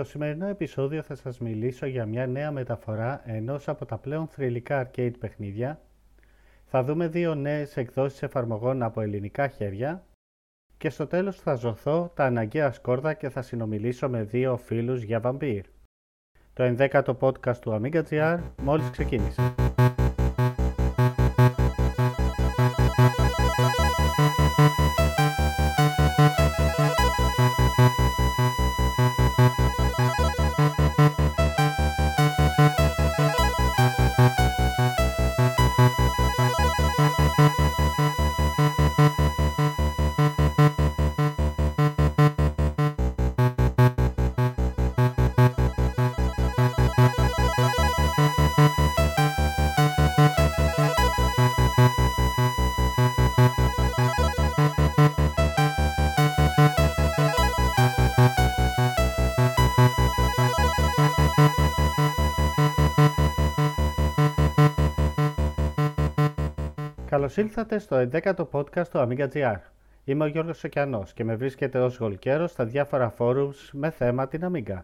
Στο σημερινό επεισόδιο θα σας μιλήσω για μια νέα μεταφορά ενός από τα πλέον θρηλυκά arcade παιχνίδια. Θα δούμε δύο νέες εκδόσεις εφαρμογών από ελληνικά χέρια και στο τέλος θα ζωθώ τα αναγκαία σκόρδα και θα συνομιλήσω με δύο φίλους για Vampire. Το 11ο podcast του Amiga GR μόλις ξεκίνησε. Ήλθατε στο 11ο podcast του Amiga GR. Είμαι ο Γιώργος Σοκιανός και με βρίσκεται ως γολκέρος στα διάφορα forums με θέμα την Amiga.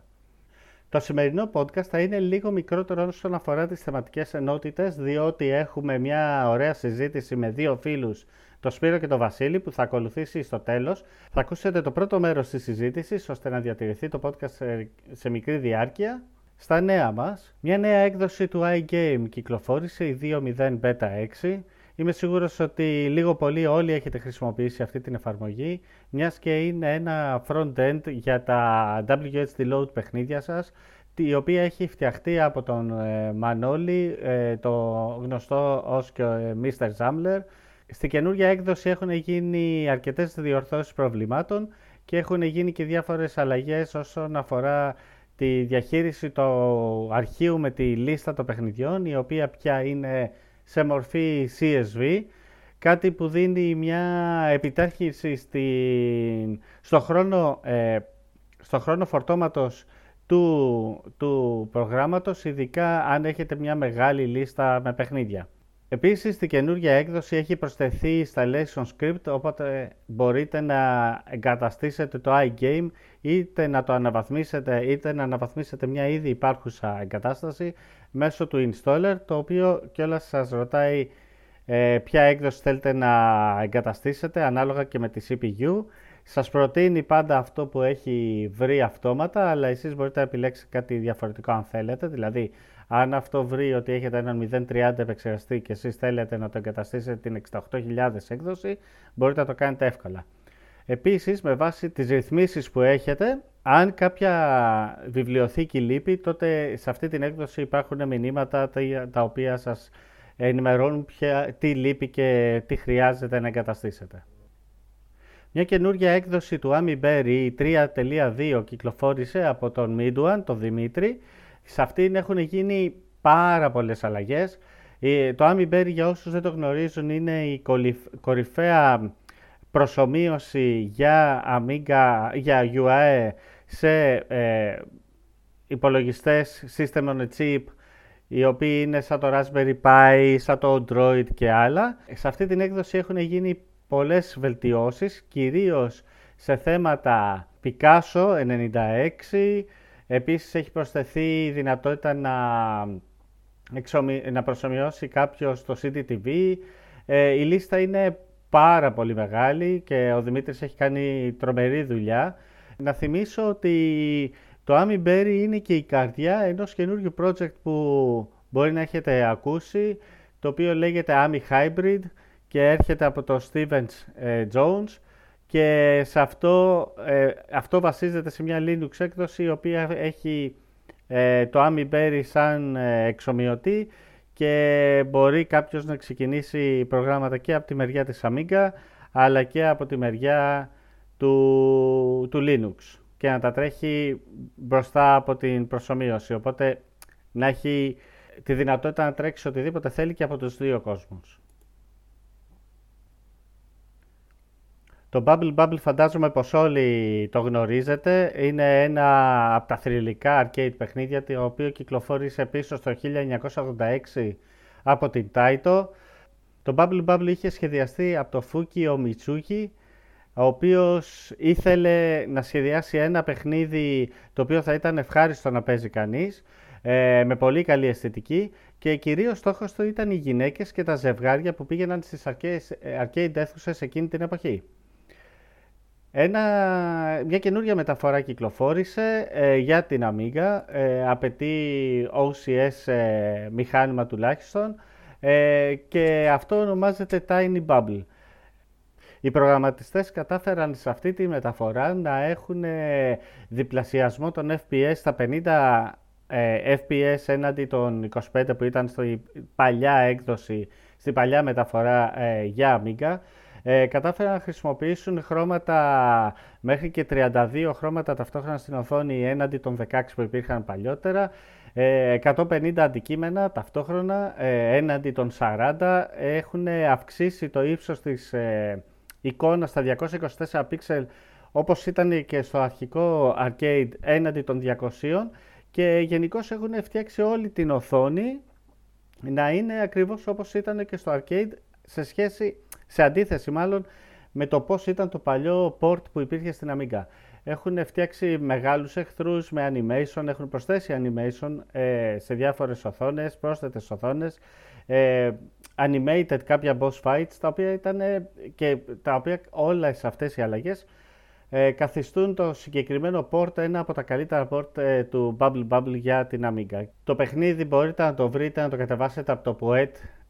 Το σημερινό podcast θα είναι λίγο μικρότερο όσον αφορά τις θεματικές ενότητες, διότι έχουμε μια ωραία συζήτηση με δύο φίλους, το Σπύρο και το Βασίλη, που θα ακολουθήσει στο τέλος. Θα ακούσετε το πρώτο μέρος της συζήτησης, ώστε να διατηρηθεί το podcast σε, σε μικρή διάρκεια. Στα νέα μας, μια νέα έκδοση του iGame κυκλοφόρησε η 2.0 Beta 6, Είμαι σίγουρος ότι λίγο πολύ όλοι έχετε χρησιμοποιήσει αυτή την εφαρμογή, μιας και είναι ένα front-end για τα WHD Load παιχνίδια σας, η οποία έχει φτιαχτεί από τον ε, Manoli, ε, το γνωστό ως και ε, Mr. Zamler. Στη καινούργια έκδοση έχουν γίνει αρκετές διορθώσεις προβλημάτων και έχουν γίνει και διάφορες αλλαγές όσον αφορά τη διαχείριση του αρχείου με τη λίστα των παιχνιδιών, η οποία πια είναι σε μορφή CSV, κάτι που δίνει μια επιτάχυνση στην, στο, χρόνο, ε, στο χρόνο φορτώματος του, του προγράμματος, ειδικά αν έχετε μια μεγάλη λίστα με παιχνίδια. Επίσης, στη καινούργια έκδοση έχει προσθεθεί installation script, οπότε μπορείτε να εγκαταστήσετε το iGame είτε να το αναβαθμίσετε είτε να αναβαθμίσετε μια ήδη υπάρχουσα εγκατάσταση μέσω του installer, το οποίο κιόλας σας ρωτάει ε, ποια έκδοση θέλετε να εγκαταστήσετε ανάλογα και με τη CPU. Σας προτείνει πάντα αυτό που έχει βρει αυτόματα, αλλά εσείς μπορείτε να επιλέξετε κάτι διαφορετικό αν θέλετε, δηλαδή αν αυτό βρει ότι έχετε έναν 030 επεξεργαστή και εσείς θέλετε να το εγκαταστήσετε την 68.000 έκδοση, μπορείτε να το κάνετε εύκολα. Επίσης, με βάση τις ρυθμίσεις που έχετε, αν κάποια βιβλιοθήκη λείπει, τότε σε αυτή την έκδοση υπάρχουν μηνύματα τα οποία σας ενημερώνουν ποια, τι λείπει και τι χρειάζεται να εγκαταστήσετε. Μια καινούργια έκδοση του Amiberry 3.2 κυκλοφόρησε από τον Midwan, τον Δημήτρη. Σε αυτήν έχουν γίνει πάρα πολλές αλλαγές. Το Amiberry για όσους δεν το γνωρίζουν είναι η κορυφαία προσωμείωση για Amiga, για UAE σε ε, υπολογιστές System on a Chip οι οποίοι είναι σαν το Raspberry Pi, σαν το Android και άλλα. Σε αυτή την έκδοση έχουν γίνει πολλές βελτιώσεις, κυρίως σε θέματα Picasso 96, επίσης έχει προσθεθεί η δυνατότητα να, να προσωμιώσει κάποιος το CDTV. Ε, η λίστα είναι πάρα πολύ μεγάλη και ο Δημήτρης έχει κάνει τρομερή δουλειά. Να θυμίσω ότι το Ami Berry είναι και η καρδιά ενός καινούργιου project που μπορεί να έχετε ακούσει, το οποίο λέγεται Ami Hybrid και έρχεται από το Stevens ε, Jones και σε αυτό, ε, αυτό βασίζεται σε μια Linux έκδοση η οποία έχει ε, το Ami Berry σαν εξομοιωτή και μπορεί κάποιος να ξεκινήσει προγράμματα και από τη μεριά της Amiga αλλά και από τη μεριά του, του Linux και να τα τρέχει μπροστά από την προσωμείωση. Οπότε να έχει τη δυνατότητα να τρέξει οτιδήποτε θέλει και από τους δύο κόσμους. Το Bubble Bubble φαντάζομαι πως όλοι το γνωρίζετε. Είναι ένα από τα θρηλυκά arcade παιχνίδια το οποίο κυκλοφόρησε πίσω στο 1986 από την Taito. Το Bubble Bubble είχε σχεδιαστεί από το Fukio Mitsuki ο οποίος ήθελε να σχεδιάσει ένα παιχνίδι το οποίο θα ήταν ευχάριστο να παίζει κανείς, ε, με πολύ καλή αισθητική και κυρίως στόχος του ήταν οι γυναίκες και τα ζευγάρια που πήγαιναν στις arcade αίθουσες εκείνη την εποχή. Ένα, μια καινούργια μεταφορά κυκλοφόρησε ε, για την Amiga, ε, απαιτεί OCS ε, μηχάνημα τουλάχιστον ε, και αυτό ονομάζεται Tiny Bubble. Οι προγραμματιστές κατάφεραν σε αυτή τη μεταφορά να έχουν διπλασιασμό των FPS στα 50 FPS έναντι των 25 που ήταν στη παλιά έκδοση, στη παλιά μεταφορά για Amiga ε, κατάφεραν να χρησιμοποιήσουν χρώματα μέχρι και 32 χρώματα ταυτόχρονα στην οθόνη έναντι των 16 που υπήρχαν παλιότερα. 150 ε, αντικείμενα ταυτόχρονα ε, έναντι των 40 έχουν αυξήσει το ύψος της ε, εικόνας στα 224 πίξελ όπως ήταν και στο αρχικό arcade έναντι των 200 και γενικώς έχουν φτιάξει όλη την οθόνη να είναι ακριβώς όπως ήταν και στο arcade σε σχέση σε αντίθεση μάλλον με το πώς ήταν το παλιό port που υπήρχε στην Amiga. Έχουν φτιάξει μεγάλους εχθρούς με animation, έχουν προσθέσει animation ε, σε διάφορες οθόνες, πρόσθετες οθόνες, ε, animated κάποια boss fights, τα οποία ήταν και τα οποία όλες αυτές οι αλλαγές ε, καθιστούν το συγκεκριμένο port ένα από τα καλύτερα port ε, του Bubble Bubble για την Amiga. Το παιχνίδι μπορείτε να το βρείτε, να το κατεβάσετε από το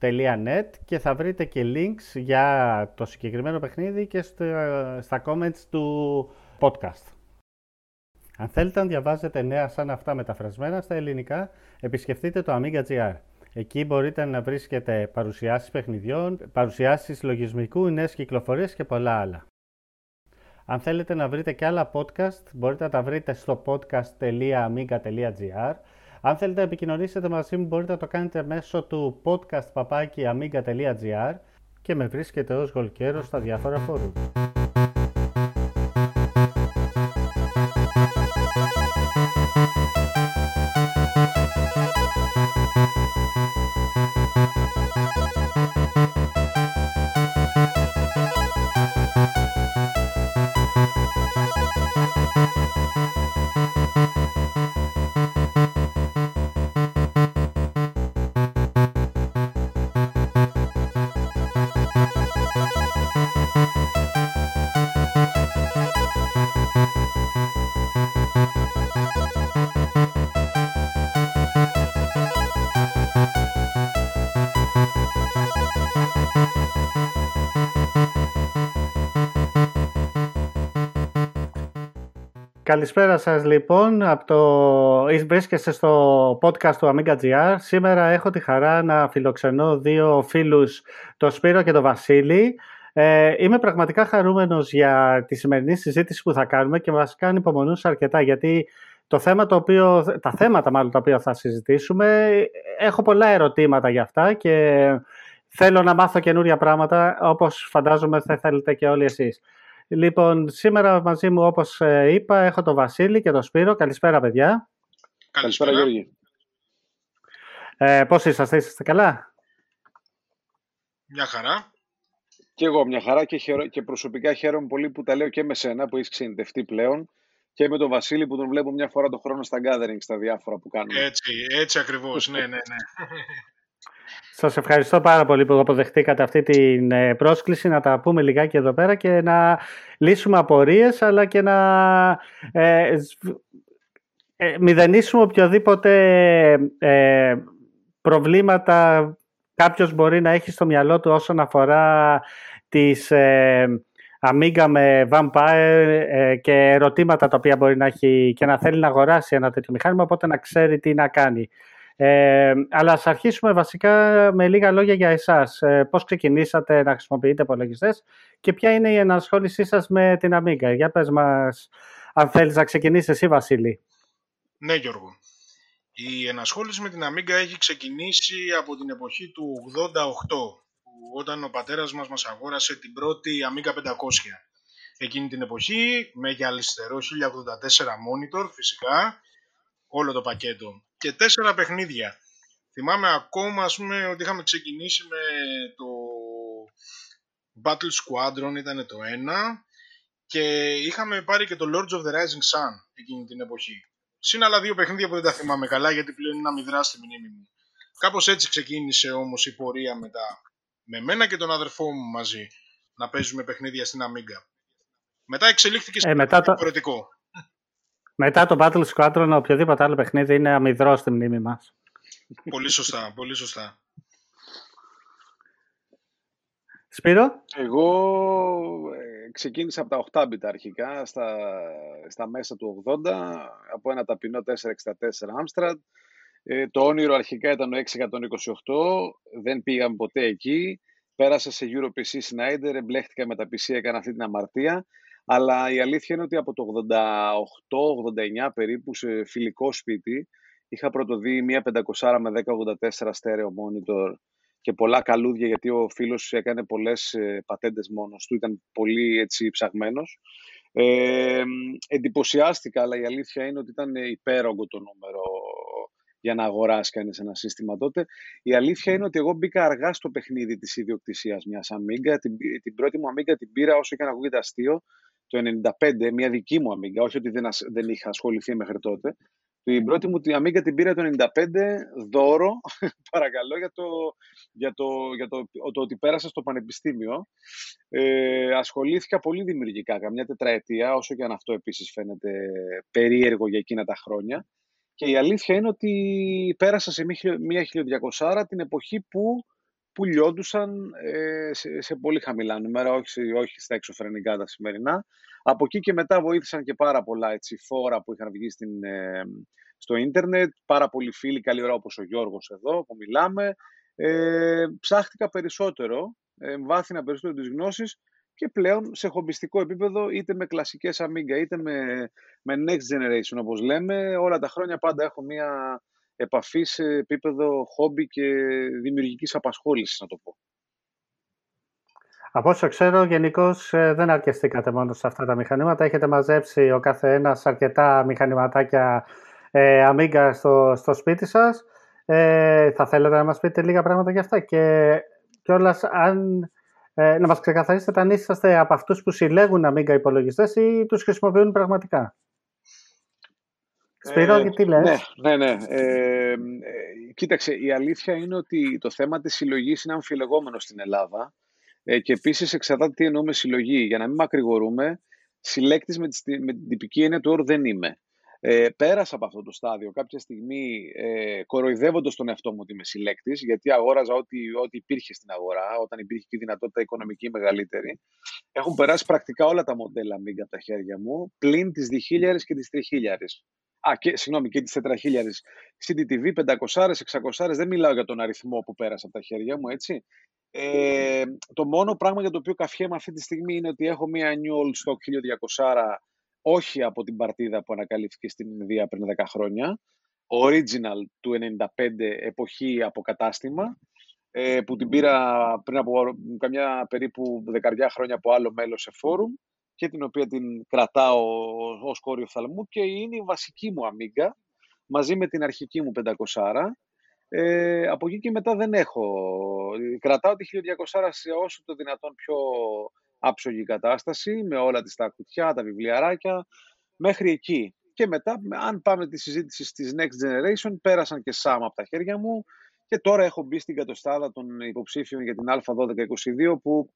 poet.net και θα βρείτε και links για το συγκεκριμένο παιχνίδι και στα comments του podcast. Αν θέλετε να διαβάζετε νέα σαν αυτά μεταφρασμένα στα ελληνικά, επισκεφτείτε το Amiga GR. Εκεί μπορείτε να βρίσκετε παρουσιάσεις παιχνιδιών, παρουσιάσεις λογισμικού, νέες κυκλοφορίες και πολλά άλλα. Αν θέλετε να βρείτε και άλλα podcast, μπορείτε να τα βρείτε στο podcast.amiga.gr. Αν θέλετε να επικοινωνήσετε μαζί μου, μπορείτε να το κάνετε μέσω του podcast και με βρίσκετε ως γολκέρος στα διάφορα φόρουμ. Καλησπέρα σας λοιπόν, από το... βρίσκεστε στο podcast του Amiga GR. Σήμερα έχω τη χαρά να φιλοξενώ δύο φίλους, τον Σπύρο και τον Βασίλη. Ε, είμαι πραγματικά χαρούμενος για τη σημερινή συζήτηση που θα κάνουμε και μας κάνει υπομονούσα αρκετά γιατί το θέμα το οποίο, τα θέματα μάλλον τα οποία θα συζητήσουμε, έχω πολλά ερωτήματα για αυτά και θέλω να μάθω καινούρια πράγματα όπως φαντάζομαι θα θέλετε και όλοι εσείς. Λοιπόν, σήμερα μαζί μου, όπως ε, είπα, έχω τον Βασίλη και τον Σπύρο. Καλησπέρα, παιδιά. Καλησπέρα, Γιώργη. Ε, πώς είσαστε, είσαστε καλά; Μια χαρά. Και εγώ μια χαρά και, και προσωπικά χαίρομαι πολύ που τα λέω και με σένα που έχεις ξενιτευτεί πλέον και με τον Βασίλη που τον βλέπω μια φορά το χρόνο στα gathering, στα διάφορα που κάνουμε. Έτσι, έτσι ακριβώς, ναι, ναι, ναι. Σας ευχαριστώ πάρα πολύ που αποδεχτήκατε αυτή την ε, πρόσκληση να τα πούμε λιγάκι εδώ πέρα και να λύσουμε απορίες αλλά και να ε, ε, μηδενίσουμε οποιοδήποτε ε, προβλήματα κάποιος μπορεί να έχει στο μυαλό του όσον αφορά τις ε, Amiga με Vampire ε, και ερωτήματα τα οποία μπορεί να έχει και να θέλει να αγοράσει ένα τέτοιο μηχάνημα οπότε να ξέρει τι να κάνει. Ε, αλλά ας αρχίσουμε βασικά με λίγα λόγια για εσάς. Ε, πώς ξεκινήσατε να χρησιμοποιείτε υπολογιστές και ποια είναι η ενασχόλησή σας με την Amiga. Για πες μας αν θέλεις να ξεκινήσεις εσύ Βασίλη. Ναι Γιώργο. Η ενασχόληση με την Amiga έχει ξεκινήσει από την εποχή του 88 όταν ο πατέρας μας μας αγόρασε την πρώτη Amiga 500. Εκείνη την εποχή με γυαλιστερό 1084 monitor φυσικά όλο το πακέτο και τέσσερα παιχνίδια. Θυμάμαι ακόμα ας πούμε, ότι είχαμε ξεκινήσει με το Battle Squadron ήταν το ένα και είχαμε πάρει και το Lords of the Rising Sun εκείνη την εποχή. Συν άλλα δύο παιχνίδια που δεν τα θυμάμαι καλά γιατί πλέον είναι αμυδρά στη μνήμη μου. Κάπως έτσι ξεκίνησε όμως η πορεία μετά με μένα και τον αδερφό μου μαζί να παίζουμε παιχνίδια στην Amiga. Μετά εξελίχθηκε σε ε, μετά το... διαφορετικό. Μετά το Battle Squadron, οποιοδήποτε άλλο παιχνίδι είναι αμυδρό στη μνήμη μας. Πολύ σωστά, πολύ σωστά. Σπύρο; Εγώ ε, ξεκίνησα από τα 8 bit αρχικά, στα, στα μέσα του 80, από ένα ταπεινό 464 Amstrad. Ε, το όνειρο αρχικά ήταν ο 628, δεν πήγαμε ποτέ εκεί. Πέρασα σε EuroPC Snyder, εμπλέχτηκα με τα PC, έκανα αυτή την αμαρτία. Αλλά η αλήθεια είναι ότι από το 88-89 περίπου σε φιλικό σπίτι είχα πρωτοδεί μία 500 με 1084 στέρεο monitor και πολλά καλούδια γιατί ο φίλος έκανε πολλές ε, πατέντες μόνος του, ήταν πολύ έτσι ψαγμένος. Ε, εντυπωσιάστηκα, αλλά η αλήθεια είναι ότι ήταν υπέρογκο το νούμερο για να αγοράσει κανείς ένα σύστημα τότε. Η αλήθεια είναι ότι εγώ μπήκα αργά στο παιχνίδι της ιδιοκτησίας μιας Amiga. Την, την πρώτη μου Amiga την πήρα όσο και να ακούγεται αστείο το 1995, μια δική μου Amiga, όχι ότι δεν, δεν είχα ασχοληθεί μέχρι τότε. Την πρώτη μου την Amiga την πήρα το 1995 δώρο, παρακαλώ, για το, για το, για το, το ότι πέρασα στο πανεπιστήμιο. Ε, ασχολήθηκα πολύ δημιουργικά, καμιά τετραετία, όσο και αν αυτό επίσης φαίνεται περίεργο για εκείνα τα χρόνια. Και η αλήθεια είναι ότι πέρασα σε μια 1200 την εποχή που που λιόντουσαν ε, σε, σε, πολύ χαμηλά νούμερα, όχι, όχι στα εξωφρενικά τα σημερινά. Από εκεί και μετά βοήθησαν και πάρα πολλά έτσι, φόρα που είχαν βγει στην, ε, στο ίντερνετ, πάρα πολλοί φίλοι, καλή ώρα όπως ο Γιώργος εδώ που μιλάμε. Ε, ψάχτηκα περισσότερο, ε, βάθυνα περισσότερο τις γνώσεις και πλέον σε χομπιστικό επίπεδο είτε με κλασικές Amiga είτε με, με Next Generation όπως λέμε όλα τα χρόνια πάντα έχω μια επαφής σε επίπεδο χόμπι και δημιουργικής απασχόλησης, να το πω. Από όσο ξέρω, γενικώς ε, δεν αρκεστήκατε μόνο σε αυτά τα μηχανήματα. Έχετε μαζέψει ο καθένας αρκετά μηχανηματάκια ε, Amiga στο, στο σπίτι σας. Ε, θα θέλετε να μας πείτε λίγα πράγματα για αυτά και κιόλας αν, ε, να μας ξεκαθαρίσετε αν είσαστε από αυτούς που συλλέγουν Amiga υπολογιστές ή τους χρησιμοποιούν πραγματικά; Σπύρο, ε, τι λες; Ναι, ναι, ναι. Ε, ε, κοίταξε, η αλήθεια είναι ότι το θέμα της συλλογής είναι αμφιλεγόμενο στην Ελλάδα ε, και επίσης εξαρτάται τι εννοούμε συλλογή. Για να μην μακρηγορούμε, συλλέκτης με, με την τυπική έννοια του όρου δεν είμαι. Ε, πέρασα από αυτό το στάδιο κάποια στιγμή ε, κοροϊδεύοντας τον εαυτό μου ότι είμαι συλλέκτης, γιατί αγόραζα ό,τι, ό,τι υπήρχε στην αγορά, όταν υπήρχε και η δυνατότητα οικονομική μεγαλύτερη. Έχουν περάσει πρακτικά όλα τα μοντέλα Amiga από τα χέρια μου, πλην τι διχίλιαρε και τι τριχίλιαρε. Α, και, συγγνώμη, και τις 4.000. CDTV, 500, 600, δεν μιλάω για τον αριθμό που πέρασε από τα χέρια μου, έτσι. Ε, το μόνο πράγμα για το οποίο καφιέμαι αυτή τη στιγμή είναι ότι έχω μία New Old Stock 1200, όχι από την παρτίδα που ανακαλύφθηκε στην Ινδία πριν 10 χρόνια, original του 95 εποχή αποκατάστημα, ε, που την πήρα πριν από καμιά περίπου δεκαριά χρόνια από άλλο μέλος σε φόρουμ και την οποία την κρατάω ως κόριο φθαλμού και είναι η βασική μου αμίγκα μαζί με την αρχική μου 500 ε, από εκεί και μετά δεν έχω. Κρατάω τη 1200 σε όσο το δυνατόν πιο άψογη κατάσταση με όλα τις τα κουτιά, τα βιβλιαράκια μέχρι εκεί. Και μετά, αν πάμε τη συζήτηση στις Next Generation, πέρασαν και SAM από τα χέρια μου και τώρα έχω μπει στην κατοστάδα των υποψήφιων για την Α1222 που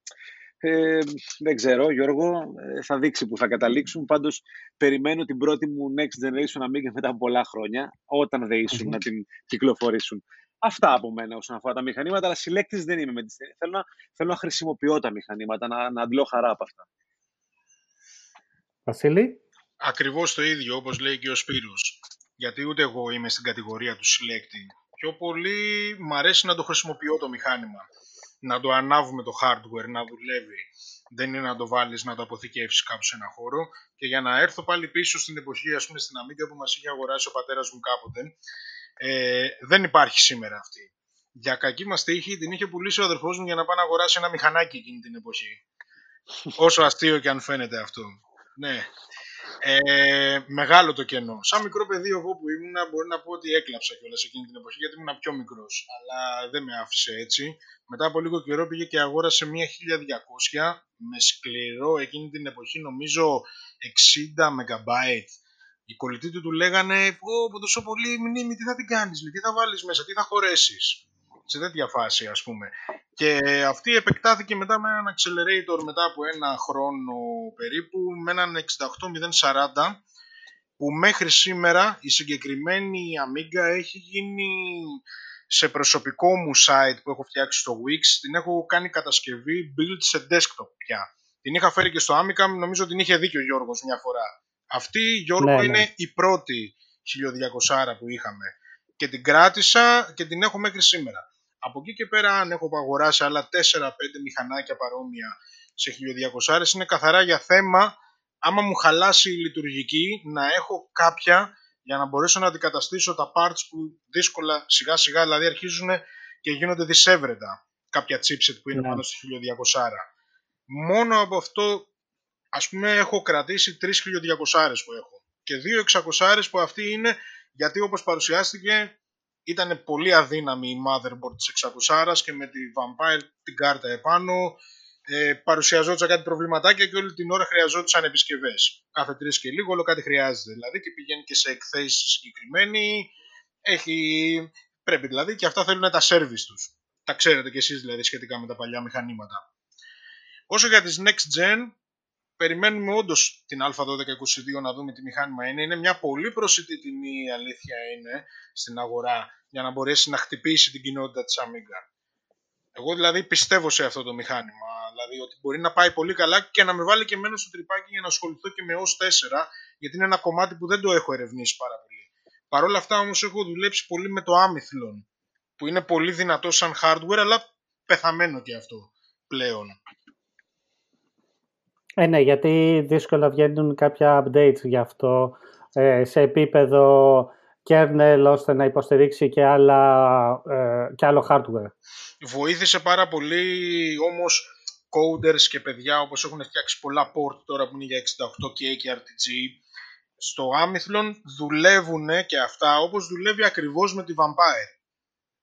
ε, δεν ξέρω, Γιώργο, ε, θα δείξει που θα καταλήξουν. Πάντως, περιμένω την πρώτη μου Next Generation Amiga μετά από πολλά χρόνια, όταν δεν ησουν να την κυκλοφορήσουν. Αυτά από μένα όσον αφορά τα μηχανήματα, αλλά συλλέκτη δεν είμαι με τη στιγμή. Θέλω να, θέλω να χρησιμοποιώ τα μηχανήματα, να, να αντλώ χαρά από αυτά. Βασίλη; Ακριβώς το ίδιο, όπως λέει και ο Σπύρος. Γιατί ούτε εγώ είμαι στην κατηγορία του συλλέκτη. Πιο πολύ μου αρέσει να το χρησιμοποιώ το μηχάνημα να το ανάβουμε το hardware, να δουλεύει. Δεν είναι να το βάλεις να το αποθηκεύσεις κάπου σε ένα χώρο. Και για να έρθω πάλι πίσω στην εποχή, ας πούμε, στην Amiga που μας είχε αγοράσει ο πατέρας μου κάποτε, ε, δεν υπάρχει σήμερα αυτή. Για κακή μας τύχη την είχε πουλήσει ο αδερφός μου για να πάει να αγοράσει ένα μηχανάκι εκείνη την εποχή. Όσο αστείο και αν φαίνεται αυτό. Ναι. Ε, μεγάλο το κενό. Σαν μικρό παιδί, εγώ που ήμουν, μπορεί να πω ότι έκλαψα κιόλας εκείνη την εποχή γιατί ήμουν πιο μικρός. Αλλά δεν με άφησε έτσι. Μετά από λίγο καιρό πήγε και αγόρασε μια 1200 με σκληρό εκείνη την εποχή, νομίζω 60 MB. Οι κολλητοί του του λέγανε: Πω, τόσο πολύ μνήμη, τι θα την κάνεις, τι θα βάλεις μέσα, τι θα χωρέσεις σε τέτοια φάση ας πούμε. Και αυτή επεκτάθηκε μετά με έναν accelerator μετά από ένα χρόνο περίπου με έναν 68040 που μέχρι σήμερα η συγκεκριμένη Amiga έχει γίνει σε προσωπικό μου site που έχω φτιάξει στο Wix την έχω κάνει κατασκευή build σε desktop πια. Την είχα φέρει και στο Amiga, νομίζω την είχε δει και ο Γιώργος μια φορά. Αυτή, Γιώργο, ναι, ναι. είναι η πρώτη 1200 που είχαμε. Και την κράτησα και την έχω μέχρι σήμερα. Από εκεί και πέρα, αν έχω αγοράσει άλλα 4-5 μηχανάκια παρόμοια σε 1200 είναι καθαρά για θέμα άμα μου χαλάσει η λειτουργική να έχω κάποια για να μπορέσω να αντικαταστήσω τα parts που δύσκολα σιγά σιγά δηλαδή αρχίζουν και γίνονται δυσέβρετα κάποια chipset που είναι ναι. πάνω στη 1200. Μόνο από αυτό ας πούμε έχω κρατήσει 3 1200 που έχω και 2 600 που αυτή είναι γιατί όπως παρουσιάστηκε ήταν πολύ αδύναμη η motherboard της 600 και με τη Vampire την κάρτα επάνω ε, παρουσιαζόντουσαν κάτι προβληματάκια και όλη την ώρα χρειαζόντουσαν επισκευές. Κάθε τρεις και λίγο, όλο κάτι χρειάζεται. Δηλαδή και πηγαίνει και σε εκθέσεις συγκεκριμένη. Έχει... Πρέπει δηλαδή και αυτά θέλουν τα service τους. Τα ξέρετε κι εσείς δηλαδή σχετικά με τα παλιά μηχανήματα. Όσο για τις next gen, περιμένουμε όντως την Α1222 να δούμε τι μηχάνημα είναι. Είναι μια πολύ προσιτή τιμή, η αλήθεια είναι, στην αγορά για να μπορέσει να χτυπήσει την κοινότητα της Amiga. Εγώ δηλαδή πιστεύω σε αυτό το μηχάνημα. Δηλαδή ότι μπορεί να πάει πολύ καλά και να με βάλει και μένω στο τρυπάκι για να ασχοληθώ και με OS 4, γιατί είναι ένα κομμάτι που δεν το έχω ερευνήσει πάρα πολύ. Παρ' όλα αυτά όμως έχω δουλέψει πολύ με το Amithlon, που είναι πολύ δυνατό σαν hardware, αλλά πεθαμένο και αυτό πλέον. Ε, ναι, γιατί δύσκολα βγαίνουν κάποια updates γι' αυτό ε, σε επίπεδο kernel ώστε να υποστηρίξει και, άλλα, ε, και άλλο hardware. Βοήθησε πάρα πολύ όμως coders και παιδιά όπως έχουν φτιάξει πολλά port τώρα που είναι για 68K και RTG στο Amithlon δουλεύουν και αυτά όπως δουλεύει ακριβώς με τη Vampire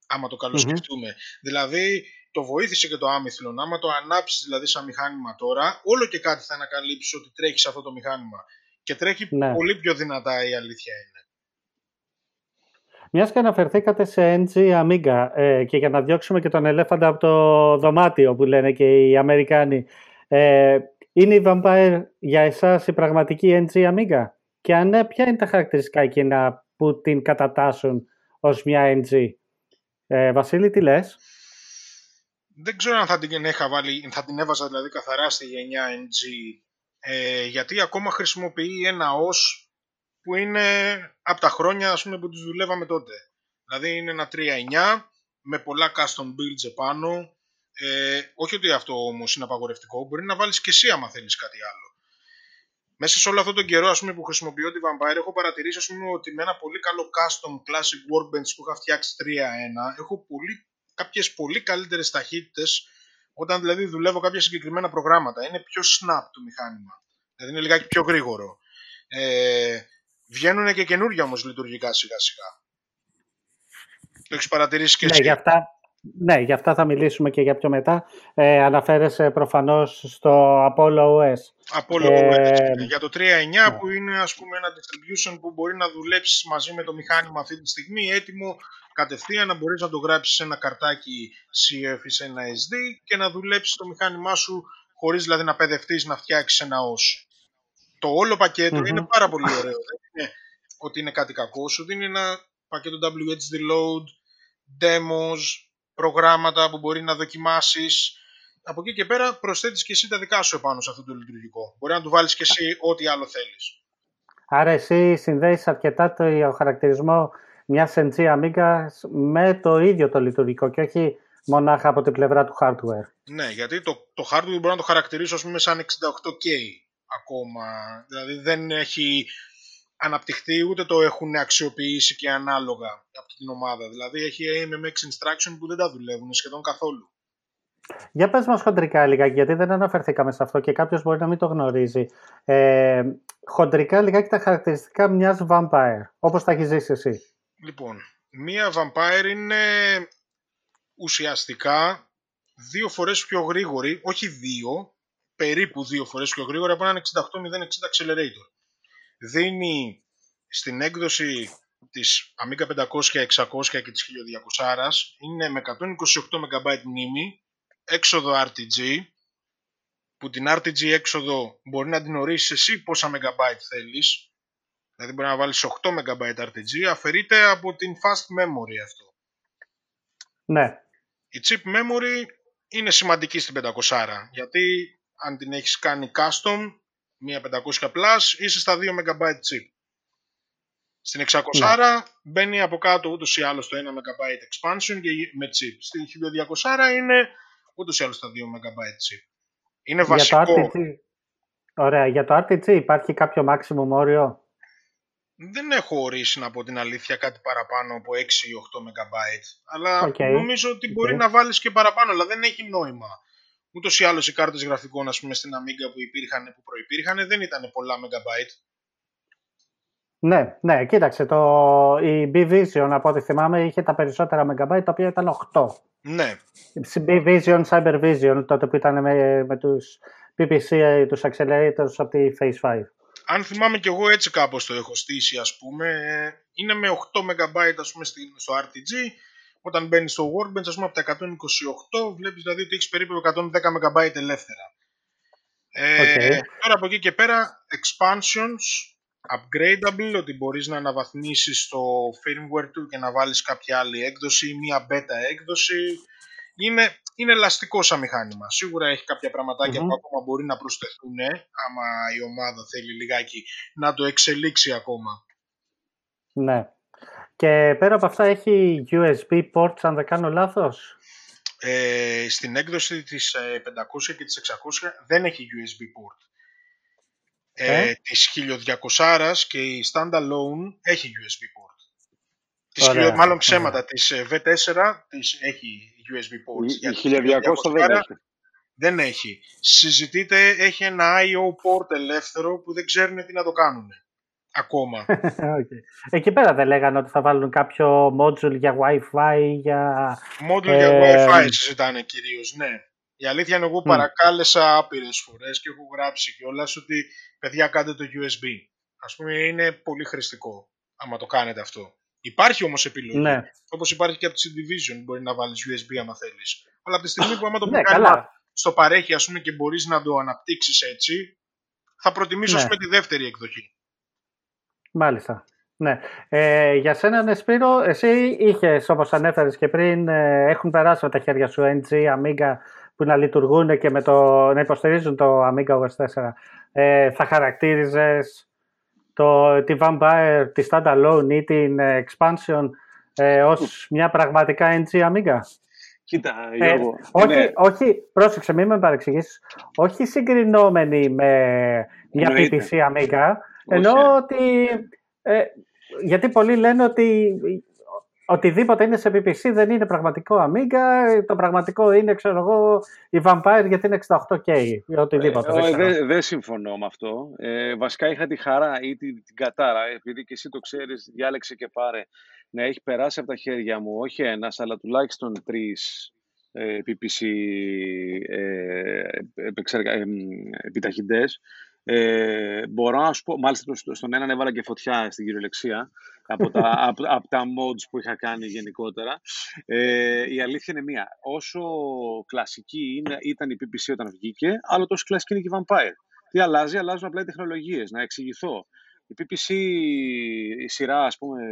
άμα το καλοσκεφτούμε. Δηλαδή το βοήθησε και το Amithlon. Άμα το ανάψεις δηλαδή σαν μηχάνημα τώρα, όλο και κάτι θα ανακαλύψει ότι τρέχεις σε αυτό το μηχάνημα. Και τρέχει ναι. πολύ πιο δυνατά η αλήθεια είναι. Μιας και αναφερθήκατε σε NG Amiga ε, και για να διώξουμε και τον ελέφαντα από το δωμάτιο που λένε και οι Αμερικάνοι. Ε, είναι η Vampire για εσάς η πραγματική NG Amiga; Και αν ναι, ποια είναι τα χαρακτηριστικά εκείνα που την κατατάσσουν ως μια NG. Ε, Βασίλη, τι λες; Δεν ξέρω αν θα την, είχα βάλει, θα την έβαζα δηλαδή καθαρά στη γενιά NG ε, γιατί ακόμα χρησιμοποιεί ένα OS που είναι από τα χρόνια ας πούμε, που τους δουλεύαμε τότε. Δηλαδή είναι ένα 3.9 με πολλά custom builds επάνω. Ε, όχι ότι αυτό όμως είναι απαγορευτικό, μπορεί να βάλεις και εσύ άμα θέλεις κάτι άλλο. Μέσα σε όλο αυτό τον καιρό ας πούμε, που χρησιμοποιώ τη Vampire έχω παρατηρήσει ας πούμε, ότι με ένα πολύ καλό custom classic workbench που είχα φτιάξει 3.1 έχω πολύ κάποιες πολύ καλύτερες ταχύτητες όταν δηλαδή δουλεύω κάποια συγκεκριμένα προγράμματα. Είναι πιο snap το μηχάνημα. Δηλαδή είναι λιγάκι πιο γρήγορο. Ε, βγαίνουν και καινούργια όμως λειτουργικά σιγά σιγά. Το έχεις παρατηρήσει και ναι, εσύ; Για αυτά, ναι, για αυτά θα μιλήσουμε και για πιο μετά. Ε, αναφέρεσαι προφανώς στο Apollo OS. Apollo ε, OS. Για το 3.9 ναι. που είναι ας πούμε ένα distribution που μπορεί να δουλέψεις μαζί με το μηχάνημα αυτή τη στιγμή έτοιμο κατευθείαν να μπορείς να το γράψεις σε ένα καρτάκι CF ή σε ένα SD και να δουλέψεις το μηχάνημά σου χωρίς δηλαδή να παιδευτείς να φτιάξεις ένα OS. Το όλο είναι πάρα πολύ ωραίο. Δεν είναι ότι είναι κάτι κακό, σου δίνει ένα πακέτο WHD load, demos, προγράμματα που μπορεί να δοκιμάσεις. Από εκεί και πέρα προσθέτεις και εσύ τα δικά σου επάνω σε αυτό το λειτουργικό. Μπορεί να του βάλεις και εσύ ό,τι άλλο θέλεις. Άρα εσύ συνδέεις αρκετά το χαρακτηρισμό μιας NG Amiga με το ίδιο το λειτουργικό και όχι μονάχα από την πλευρά του hardware. Ναι, γιατί το, το hardware μπορεί να το χαρακτηρίσω ας πούμε σαν 68K ακόμα. Δηλαδή δεν έχει αναπτυχθεί ούτε το έχουν αξιοποιήσει και ανάλογα από την ομάδα. Δηλαδή έχει AMMX instruction που δεν τα δουλεύουν σχεδόν καθόλου. Για πες μας χοντρικά λιγάκι, γιατί δεν αναφερθήκαμε σε αυτό και κάποιος μπορεί να μην το γνωρίζει. Ε, χοντρικά λιγάκι τα χαρακτηριστικά μιας vampire, όπως τα έχεις ζήσει εσύ. Λοιπόν, μία vampire είναι ουσιαστικά δύο φορές πιο γρήγορη, όχι δύο, περίπου δύο φορές πιο γρήγορη από έναν 68-060 accelerator. Δίνει στην έκδοση της Amiga 500, 600 και της 1200 είναι με 128 MB μνήμη, έξοδο RTG, που την RTG έξοδο μπορεί να την ορίσεις εσύ πόσα MB θέλεις, δηλαδή μπορεί να βάλεις 8 MB RTG, αφαιρείται από την fast memory αυτό. Ναι. Η chip memory είναι σημαντική στην 500, γιατί αν την έχεις κάνει custom, μία 500 plus, είσαι στα 2 MB chip. Στην 600 ναι. μπαίνει από κάτω ούτως ή άλλως το 1 MB expansion και με chip. Στην 1200 είναι ούτως ή άλλως τα 2 MB chip. Είναι βασικό. Για το RTG. Ωραία. Για το RTG υπάρχει κάποιο maximum όριο; Δεν έχω ορίσει να πω την αλήθεια κάτι παραπάνω από 6 ή 8 MB. Αλλά νομίζω ότι μπορεί να βάλεις και παραπάνω, αλλά δεν έχει νόημα. Ούτως ή άλλως οι κάρτες γραφικών, ας πούμε, στην Amiga που υπήρχαν, που προπήρχαν, δεν ήταν πολλά megabyte. Ναι, ναι, κοίταξε. Το, η B-Vision, από ό,τι θυμάμαι, είχε τα περισσότερα megabyte, τα οποία ήταν 8. Ναι. Η B-Vision, Cyber Vision, τότε που ήταν με, με τους PPC, τους accelerators από τη Phase 5. Αν θυμάμαι κι εγώ έτσι κάπως το έχω στήσει, ας πούμε, είναι με 8 MB ας πούμε, στο RTG όταν μπαίνεις στο Workbench, ας πούμε από τα 128, βλέπεις δηλαδή ότι έχεις περίπου 110 MB ελεύθερα. Ε, Τώρα από εκεί και πέρα, expansions, upgradable, ότι μπορείς να αναβαθμίσεις το firmware του και να βάλεις κάποια άλλη έκδοση ή μία beta έκδοση. Είναι, είναι ελαστικό σαν μηχάνημα. Σίγουρα έχει κάποια που ακόμα μπορεί να προσθεθούν, άμα η ομάδα θέλει λιγάκι να το εξελίξει ακόμα. Ναι. Και πέρα από αυτά έχει USB ports αν δεν κάνω λάθος; Ε, στην έκδοση της 500 ε, και της 600 δεν έχει USB port. Ε, ε; Της 1200 και η standalone έχει USB port. Της ωραία, μάλλον ψέματα, της ε, V4 της έχει USB port. Η, 1200 δεν έχει. Δεν έχει. Συζητείτε, έχει ένα I.O. port ελεύθερο που δεν ξέρουν τι να το κάνουν ακόμα. okay. Εκεί πέρα δεν λέγανε ότι θα βάλουν κάποιο module για Wi-Fi, για... Module ε... για Wi-Fi συζητάνε κυρίως, ναι. Η αλήθεια είναι εγώ mm. παρακάλεσα άπειρες φορές και έχω γράψει κιόλας ότι παιδιά κάντε το USB. Α πούμε είναι πολύ χρηστικό άμα το κάνετε αυτό. Υπάρχει όμως επιλογή. Ναι. Όπως υπάρχει και από τη Division μπορεί να βάλεις USB άμα θέλεις. Αλλά από τη στιγμή που άμα το ναι, στο παρέχει ας πούμε, και μπορείς να το αναπτύξεις έτσι, θα προτιμήσω ναι. τη δεύτερη εκδοχή. Μάλιστα. Ναι. Ε, για σένα, ναι, Σπύρο, εσύ είχες, όπως ανέφερες και πριν, ε, έχουν περάσει με τα χέρια σου NG, Amiga που να λειτουργούν και με το, να υποστηρίζουν το Amiga OS 4. Ε, θα χαρακτήριζες το, τη Vampire, τη Standalone ή την ε, Expansion ε, ως μια πραγματικά NG Amiga; Κοίτα, ε, Γιώργο. όχι, ναι. όχι, πρόσεξε, μην με παρεξηγήσεις. Όχι συγκρινόμενη με μια PPC Amiga, ενώ ότι. Ε, γιατί πολλοί λένε ότι οτιδήποτε είναι σε PPC δεν είναι πραγματικό Amiga, το πραγματικό είναι, ξέρω εγώ, η Vampire γιατί είναι 68K ή οτιδήποτε. Ε, δεν δε συμφωνώ με αυτό. Ε, βασικά είχα τη χαρά ή την, την κατάρα, επειδή και εσύ το ξέρεις, διάλεξε και πάρε, να έχει περάσει από τα χέρια μου, όχι ένας, αλλά τουλάχιστον τρεις ε, PPC ε, ε, επιταχυντές ε, μπορώ να σου πω, μάλιστα στον έναν έβαλα και φωτιά στην κυριολεξία από τα, από, από τα mods που είχα κάνει γενικότερα. Ε, η αλήθεια είναι μία. Όσο κλασική είναι, ήταν η PPC όταν βγήκε, άλλο τόσο κλασική είναι και η Vampire. Τι αλλάζει, αλλάζουν απλά οι τεχνολογίες. Να εξηγηθώ. Η PPC, η σειρά ας πούμε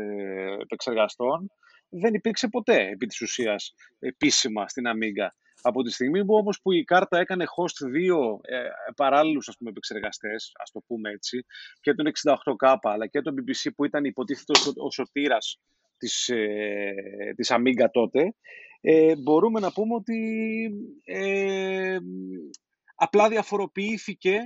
επεξεργαστών, δεν υπήρξε ποτέ επί της ουσίας επίσημα στην Amiga. Από τη στιγμή που όμως που η κάρτα έκανε host δύο ε, παράλληλους ας πούμε επεξεργαστές, ας το πούμε έτσι, και τον 68K αλλά και τον BBC που ήταν υποτίθετο ο σωτήρας της, ε, της Amiga τότε, ε, μπορούμε να πούμε ότι ε, απλά διαφοροποιήθηκε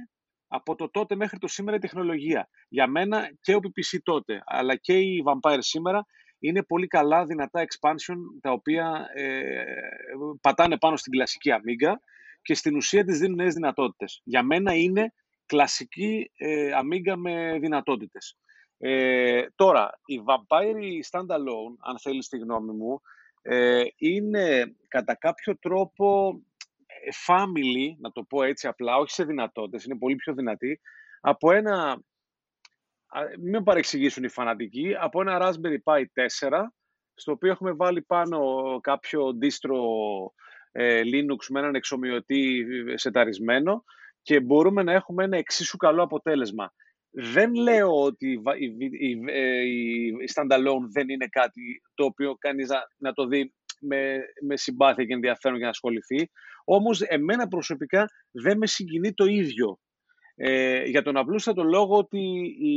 από το τότε μέχρι το σήμερα η τεχνολογία. Για μένα και ο PPC τότε, αλλά και η Vampire σήμερα είναι πολύ καλά δυνατά expansion τα οποία ε, πατάνε πάνω στην κλασική Amiga και στην ουσία της δίνουν νέες δυνατότητες. Για μένα είναι κλασική ε, Amiga με δυνατότητες. Ε, τώρα, η Vampire η Standalone, αν θέλεις τη γνώμη μου, ε, είναι κατά κάποιο τρόπο ε, family, να το πω έτσι απλά, όχι σε δυνατότητες, είναι πολύ πιο δυνατή, από ένα, μην με παρεξηγήσουν οι φανατικοί, από ένα Raspberry Pi 4, στο οποίο έχουμε βάλει πάνω κάποιο distro ε, Linux με έναν εξομοιωτή σεταρισμένο και μπορούμε να έχουμε ένα εξίσου καλό αποτέλεσμα. Δεν λέω ότι η, η, η, η standalone δεν είναι κάτι το οποίο κανείς να, να το δει με, με συμπάθεια και ενδιαφέρον για να ασχοληθεί. Όμως εμένα προσωπικά δεν με συγκινεί το ίδιο. Ε, για τον απλούστατο λόγο ότι η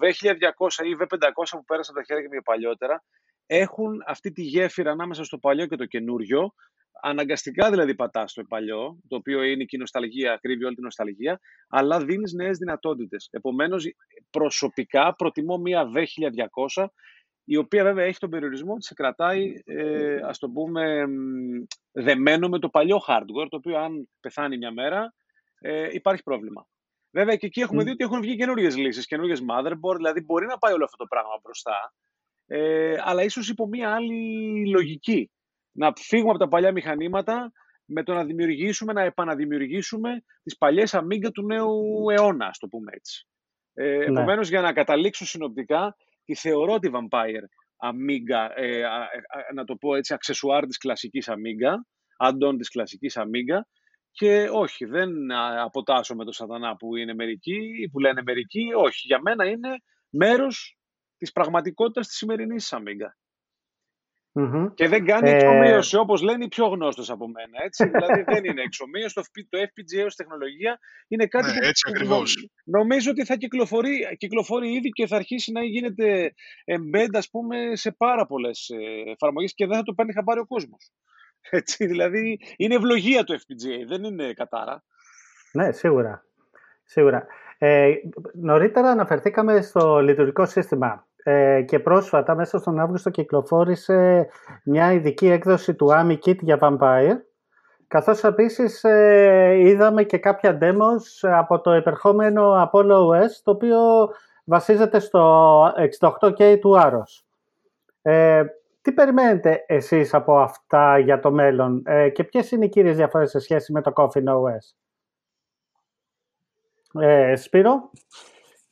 V1200 ή V500 που πέρασαν τα χέρια μου παλιότερα έχουν αυτή τη γέφυρα ανάμεσα στο παλιό και το καινούριο Αναγκαστικά δηλαδή πατάς το παλιό, το οποίο είναι και η νοσταλγία, κρύβει όλη την νοσταλγία, αλλά δίνεις νέες δυνατότητες. Επομένως, προσωπικά προτιμώ μία V1200, η οποία βέβαια έχει τον περιορισμό ότι σε κρατάει, ε, ας το πούμε, δεμένο με το παλιό hardware, το οποίο αν πεθάνει μια μέρα, ε, υπάρχει πρόβλημα. Βέβαια και εκεί έχουμε δει ότι έχουν βγει καινούριες λύσεις, καινούριες motherboard, δηλαδή μπορεί να πάει όλο αυτό το πράγμα μπροστά, ε, αλλά ίσως υπό μία άλλη λογική να φύγουμε από τα παλιά μηχανήματα με το να δημιουργήσουμε, να επαναδημιουργήσουμε τις παλιές αμίγκα του νέου αιώνα, ας το πούμε έτσι. Ε, ναι. Επομένως, για να καταλήξω συνοπτικά, τη θεωρώ τη Vampire Amiga, ε, να το πω έτσι, αξεσουάρ της κλασικής Amiga, αντών της κλασικής Amiga, και όχι, δεν αποτάσω με το σατανά που είναι μερικοί, που λένε μερικοί, όχι, για μένα είναι μέρος της πραγματικότητας της σημερινής Amiga. Και δεν κάνει ε... εξομοίωση, όπως λένε οι πιο γνώστε από μένα. Έτσι. δηλαδή δεν είναι εξομοίωση. Το, το FPGA ω τεχνολογία είναι κάτι ναι, που, έτσι νομίζω ότι θα κυκλοφορεί, κυκλοφορεί ήδη και θα αρχίσει να γίνεται embed, ας πούμε, σε πάρα πολλές ε, εφαρμογές και δεν θα το παίρνει χαμπάρι ο κόσμος. Έτσι, δηλαδή είναι ευλογία το FPGA, δεν είναι κατάρα. Ναι, σίγουρα. σίγουρα. Ε, νωρίτερα αναφερθήκαμε στο λειτουργικό σύστημα ε, και πρόσφατα μέσα στον Αύγουστο κυκλοφόρησε μια ειδική έκδοση του AMI Kit για Vampire καθώς επίσης ε, είδαμε και κάποια demos από το επερχόμενο Apollo OS το οποίο βασίζεται στο 68K του Aros. Ε, τι περιμένετε εσείς από αυτά για το μέλλον ε, και ποιες είναι οι κύριες διαφορές σε σχέση με το Coffin OS. Ε, Σπύρο;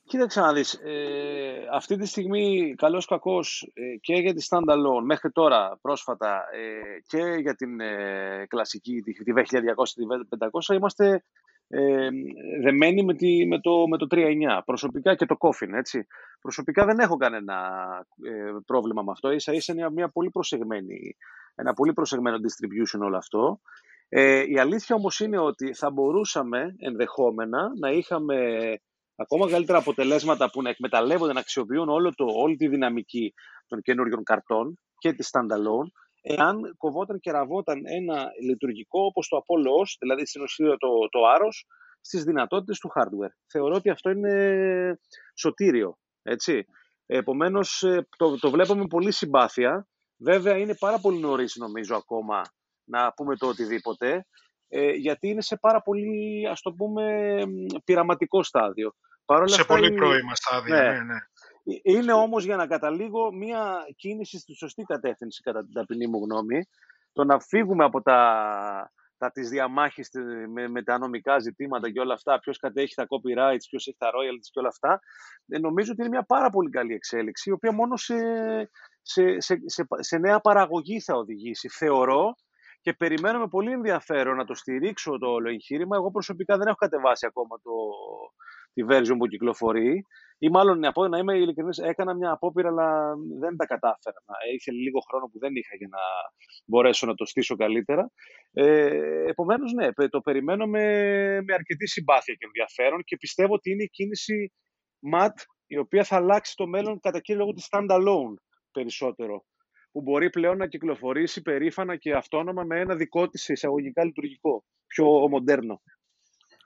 Κοίταξε να δεις, ε, αυτή τη στιγμή καλός κακός ε, και για τη standalone μέχρι τώρα πρόσφατα ε, και για την ε, κλασική, τη, τη V1200, τη V500 είμαστε ε, δεμένοι με, τη, με, το, με το 3.9 προσωπικά και το Coffin, έτσι. Προσωπικά δεν έχω κανένα πρόβλημα με αυτό, ίσα ίσα είναι μια πολύ προσεγμένη, ένα πολύ προσεγμένο distribution όλο αυτό. η αλήθεια όμως είναι ότι θα μπορούσαμε ενδεχόμενα να είχαμε ακόμα καλύτερα αποτελέσματα που να εκμεταλλεύονται, να αξιοποιούν όλο το, όλη τη δυναμική των καινούριων καρτών και της standalone, εάν κοβόταν και ραβόταν ένα λειτουργικό όπως το Apollo OS, δηλαδή στην ουσία το, το άρος, στις δυνατότητες του hardware. Θεωρώ ότι αυτό είναι σωτήριο, έτσι. Επομένως, ε, το, το βλέπω με πολύ συμπάθεια. Βέβαια, είναι πάρα πολύ νωρίς, νομίζω, ακόμα να πούμε το οτιδήποτε, ε, γιατί είναι σε πάρα πολύ, ας το πούμε, πειραματικό στάδιο. Παρόλα σε πολύ είναι... πρώιμα στάδια, ναι. ναι, ναι. Ε, είναι όμως για να καταλήγω μία κίνηση στη σωστή κατεύθυνση κατά την ταπεινή μου γνώμη. Το να φύγουμε από τα, τα της διαμάχης με, με τα νομικά ζητήματα και όλα αυτά, ποιος κατέχει τα copyrights, ποιος έχει τα royalties και όλα αυτά, ε, νομίζω ότι είναι μια πάρα πολύ καλή εξέλιξη, η οποία μόνο σε, σε, σε, σε, σε νέα παραγωγή θα οδηγήσει. Θεωρώ και περιμένω με πολύ ενδιαφέρον να το στηρίξω το όλο εγχείρημα. Εγώ προσωπικά δεν έχω κατεβάσει ακόμα το, τη version που κυκλοφορεί. Ή μάλλον να, πω, να είμαι ειλικρινής, έκανα μια απόπειρα, αλλά δεν τα κατάφερα. Ήθελε λίγο χρόνο που δεν είχα για να μπορέσω να το στήσω καλύτερα. Ε, Επομένως, ναι, το περιμένω με, με αρκετή συμπάθεια και ενδιαφέρον και πιστεύω ότι είναι η κίνηση MAT η οποία θα αλλάξει το μέλλον κατά κύριο λόγο τη standalone περισσότερο που μπορεί πλέον να κυκλοφορήσει περήφανα και αυτόνομα με ένα δικό της εισαγωγικά λειτουργικό, πιο μοντέρνο.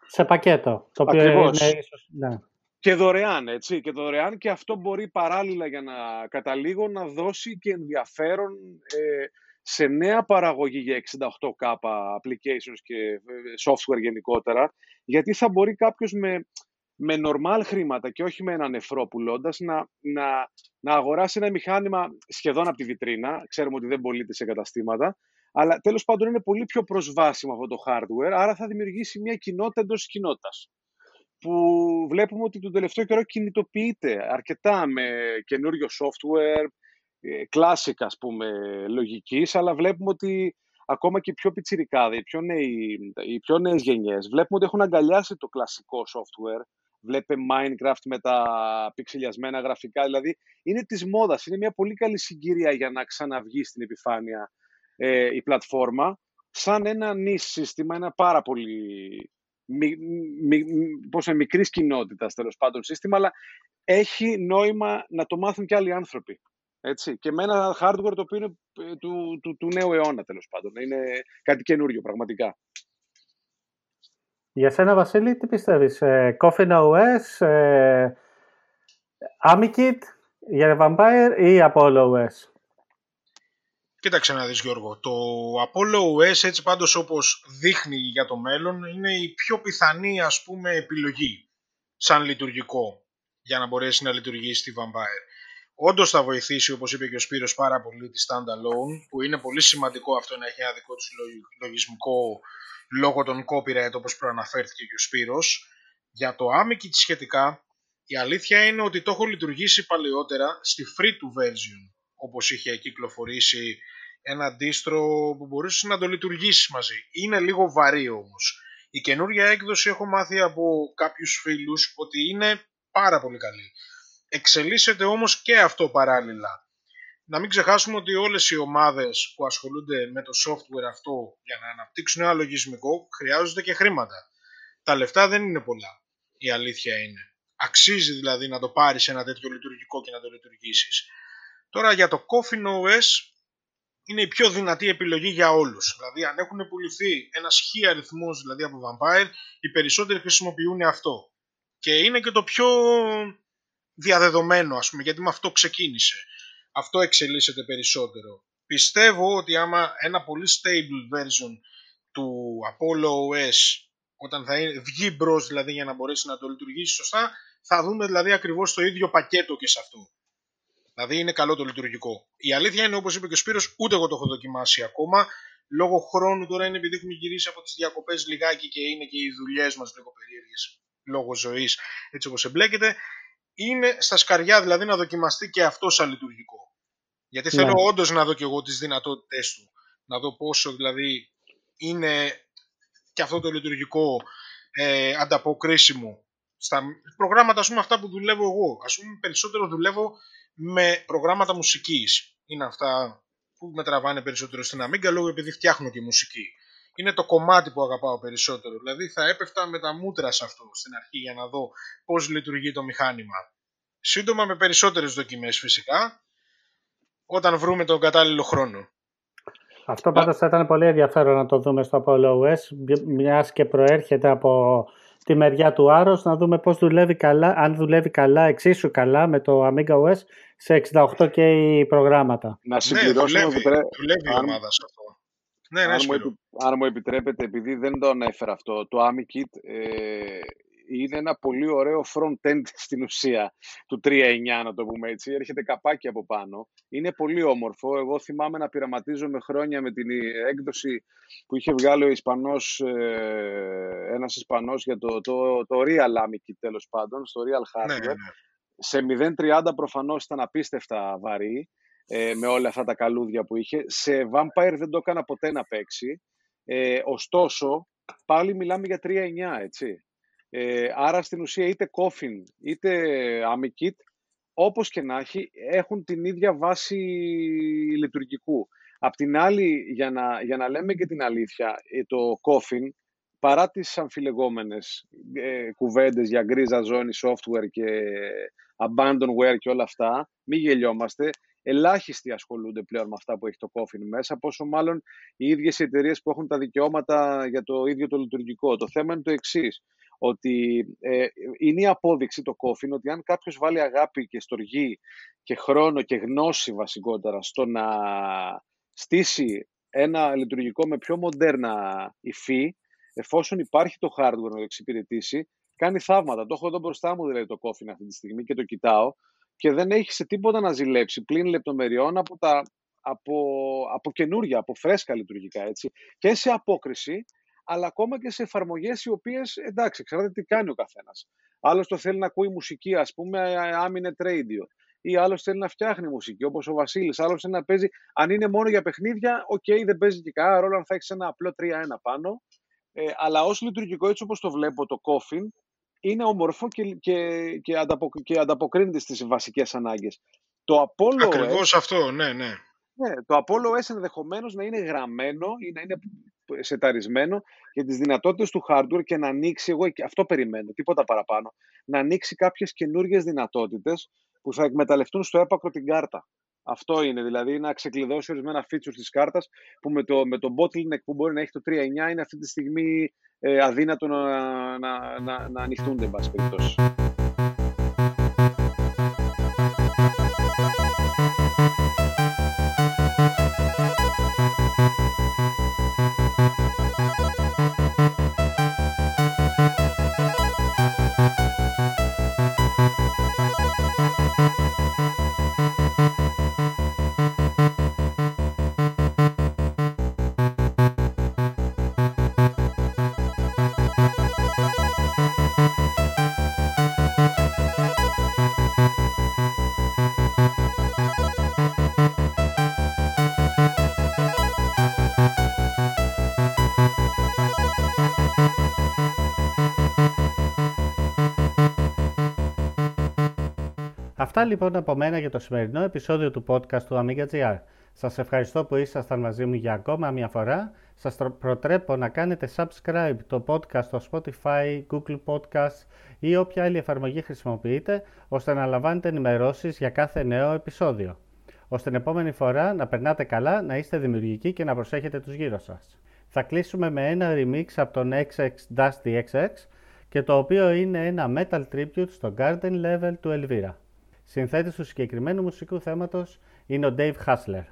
Σε πακέτο, το οποίο είναι ίσως... Ναι. Και δωρεάν, έτσι, και δωρεάν και αυτό μπορεί παράλληλα για να καταλήγω να δώσει και ενδιαφέρον ε, σε νέα παραγωγή για 68K applications και ε, software γενικότερα, γιατί θα μπορεί κάποιος με, με normal χρήματα και όχι με ένα νεφρό πουλώντας να, να, να αγοράσει ένα μηχάνημα σχεδόν από τη βιτρίνα, ξέρουμε ότι δεν πωλείται σε καταστήματα, αλλά τέλος πάντων είναι πολύ πιο προσβάσιμο αυτό το hardware, άρα θα δημιουργήσει μια κοινότητα εντός κοινότητας που βλέπουμε ότι τον τελευταίο καιρό κινητοποιείται αρκετά με καινούριο software, ε, classic ας πούμε λογικής, αλλά βλέπουμε ότι ακόμα και οι πιο πιτσιρικάδες, οι πιο, νέοι, οι πιο νέες γενιές, βλέπουμε ότι έχουν αγκαλιάσει το κλασικό software, βλέπε Minecraft με τα πιξιλιασμένα γραφικά, δηλαδή είναι της μόδας, είναι μια πολύ καλή συγκυρία για να ξαναβγεί στην επιφάνεια ε, η πλατφόρμα, σαν ένα νης σύστημα, ένα πάρα πολύ μι, μι, πώς είναι, μικρής κοινότητας τέλος πάντων σύστημα, αλλά έχει νόημα να το μάθουν και άλλοι άνθρωποι. Έτσι. Και με ένα hardware το οποίο είναι ε, του, του, του νέου αιώνα τέλος πάντων. Είναι κάτι καινούριο πραγματικά. Για σένα Βασίλη, τι πιστεύεις, ε, Coffin OS, ε, AmiKit, για Vampire ή Apollo OS. Κοίταξε να δεις Γιώργο, το Apollo OS έτσι πάντως όπως δείχνει για το μέλλον είναι η πιο πιθανή ας πούμε επιλογή σαν λειτουργικό για να μπορέσει να λειτουργήσει τη Vampire. Όντως θα βοηθήσει, όπως είπε και ο Σπύρος, πάρα πολύ τη standalone, που είναι πολύ σημαντικό αυτό να έχει ένα δικό του λογισμικό λόγω των copyright, όπως προαναφέρθηκε και ο Σπύρος. Για το AmiKit σχετικά, η αλήθεια είναι ότι το έχω λειτουργήσει παλαιότερα στη free to version όπως είχε κυκλοφορήσει ένα αντίστρο που μπορούσε να το λειτουργήσει μαζί. Είναι λίγο βαρύ όμως. Η καινούργια έκδοση έχω μάθει από κάποιους φίλους ότι είναι πάρα πολύ καλή. Εξελίσσεται όμως και αυτό παράλληλα. Να μην ξεχάσουμε ότι όλες οι ομάδες που ασχολούνται με το software αυτό για να αναπτύξουν ένα λογισμικό χρειάζονται και χρήματα. Τα λεφτά δεν είναι πολλά. Η αλήθεια είναι. Αξίζει δηλαδή να το πάρεις ένα τέτοιο λειτουργικό και να το λειτουργήσεις. Τώρα για το Coffin OS είναι η πιο δυνατή επιλογή για όλους. Δηλαδή αν έχουν πουληθεί ένας χι αριθμός δηλαδή από Vampire, οι περισσότεροι χρησιμοποιούν αυτό. Και είναι και το πιο διαδεδομένο ας πούμε, γιατί με αυτό ξεκίνησε. Αυτό εξελίσσεται περισσότερο. Πιστεύω ότι άμα ένα πολύ stable version του Apollo OS όταν θα βγει μπρος δηλαδή για να μπορέσει να το λειτουργήσει σωστά, θα δούμε δηλαδή ακριβώς το ίδιο πακέτο και σε αυτό. Δηλαδή είναι καλό το λειτουργικό. Η αλήθεια είναι, όπως είπε και ο Σπύρος, ούτε εγώ το έχω δοκιμάσει ακόμα. Λόγω χρόνου τώρα είναι επειδή έχουμε γυρίσει από τις διακοπές λιγάκι και είναι και οι δουλειές μας λίγο περίεργες λόγω ζωής, έτσι όπως εμπλέκεται. Είναι στα σκαριά δηλαδή να δοκιμαστεί και αυτό σαν λειτουργικό. Γιατί ναι. θέλω όντως να δω και εγώ τις δυνατότητές του. Να δω πόσο δηλαδή είναι και αυτό το λειτουργικό ε, ανταποκρίσιμο στα προγράμματα ας πούμε, αυτά που δουλεύω εγώ. Ας πούμε περισσότερο δουλεύω με προγράμματα μουσικής. Είναι αυτά που με τραβάνε περισσότερο στην Amiga λόγω επειδή φτιάχνω και μουσική. Είναι το κομμάτι που αγαπάω περισσότερο. Δηλαδή θα έπεφτα με τα μούτρα σε αυτό στην αρχή για να δω πώς λειτουργεί το μηχάνημα. Σύντομα με περισσότερες δοκιμές φυσικά, όταν βρούμε τον κατάλληλο χρόνο. Αυτό πάντως θα ήταν πολύ ενδιαφέρον να το δούμε στο Apollo OS, μιας και προέρχεται από τη μεριά του Άρος να δούμε πώς δουλεύει καλά, αν δουλεύει καλά, εξίσου καλά με το Amiga OS σε 68 και οι προγράμματα. Να συμπληρώσω ναι, δουλεύει, δουλεύει η ομάδα σε αυτό. Ναι, ναι, αν, μου, αν μου επιτρέπετε, επειδή δεν το ανέφερα αυτό, το AmiKit ε, είναι ένα πολύ ωραίο front-end στην ουσία του 3.9, να το πούμε έτσι. Έρχεται καπάκι από πάνω. Είναι πολύ όμορφο. Εγώ θυμάμαι να πειραματίζομαι χρόνια με την έκδοση που είχε βγάλει ο Ισπανός, ε, ένας Ισπανός για το, το, το Real AmiKit τέλος πάντων, στο Real ναι, Hardware. Ναι, ναι. Σε 0.30 προφανώς ήταν απίστευτα βαρύ, ε, με όλα αυτά τα καλούδια που είχε. Σε Vampire δεν το έκανα ποτέ να παίξει. Ε, ωστόσο, πάλι μιλάμε για 3.9, έτσι. Ε, άρα στην ουσία είτε Coffin είτε AmiKit, όπως και να έχει, έχουν την ίδια βάση λειτουργικού. Απ' την άλλη, για να, για να λέμε και την αλήθεια, ε, το Coffin, παρά τις αμφιλεγόμενες ε, κουβέντες για γκρίζα ζώνη software και abandonware και όλα αυτά, μη γελιόμαστε, ελάχιστοι ασχολούνται πλέον με αυτά που έχει το Coffin μέσα, πόσο μάλλον οι ίδιες εταιρείες που έχουν τα δικαιώματα για το ίδιο το λειτουργικό. Το θέμα είναι το εξής ότι ε, είναι η απόδειξη το κόφιν ότι αν κάποιος βάλει αγάπη και στοργή και χρόνο και γνώση βασικότερα στο να στήσει ένα λειτουργικό με πιο μοντέρνα υφή, εφόσον υπάρχει το hardware να το εξυπηρετήσει, κάνει θαύματα. Το έχω εδώ μπροστά μου δηλαδή το κόφιν αυτή τη στιγμή και το κοιτάω και δεν έχει σε τίποτα να ζηλέψει πλην λεπτομεριών από, τα, από, από καινούργια, από φρέσκα λειτουργικά έτσι. Και σε απόκριση, αλλά ακόμα και σε εφαρμογές οι οποίες εντάξει, ξέρετε τι κάνει ο καθένας. Άλλος το θέλει να ακούει μουσική, ας πούμε, Amiga radio. Ή άλλος θέλει να φτιάχνει μουσική, όπως ο Βασίλης. Άλλος θέλει να παίζει. Αν είναι μόνο για παιχνίδια, OK, okay, δεν παίζει και κανένα ρόλο αν θα έχεις ένα απλό 3-1 πάνω. Ε, αλλά ως λειτουργικό, έτσι όπως το βλέπω, το Coffin είναι όμορφο και, και, και, ανταποκ, και ανταποκρίνεται στις βασικές ανάγκες. Το Apollo Ακριβώς αυτό, ναι, ναι. Ναι, το Apollo OS ενδεχομένως να είναι γραμμένο ή να είναι σεταρισμένο για τις δυνατότητες του hardware και να ανοίξει, εγώ αυτό περιμένω, τίποτα παραπάνω, να ανοίξει κάποιες καινούργιες δυνατότητες που θα εκμεταλλευτούν στο έπακρο την κάρτα. Αυτό είναι, δηλαδή να ξεκλειδώσει ορισμένα features της κάρτας που με το, με το bottleneck που μπορεί να έχει το 3.9 είναι αυτή τη στιγμή ε, αδύνατο να, να, να, να ανοιχτούν, εν πάση περιπτώσει. Αυτά λοιπόν από μένα για το σημερινό επεισόδιο του podcast του Amiga GR. Σας ευχαριστώ που ήσασταν μαζί μου για ακόμα μια φορά. Σας προτρέπω να κάνετε subscribe το podcast στο Spotify, Google Podcasts ή όποια άλλη εφαρμογή χρησιμοποιείτε, ώστε να λαμβάνετε ενημερώσεις για κάθε νέο επεισόδιο. Ώστε την επόμενη φορά να περνάτε καλά, να είστε δημιουργικοί και να προσέχετε τους γύρω σας. Θα κλείσουμε με ένα remix από τον XX Dusty XX και το οποίο είναι ένα metal tribute στο Garden Level του Elvira. Συνθέτης του συγκεκριμένου μουσικού θέματος είναι ο Dave Hassler.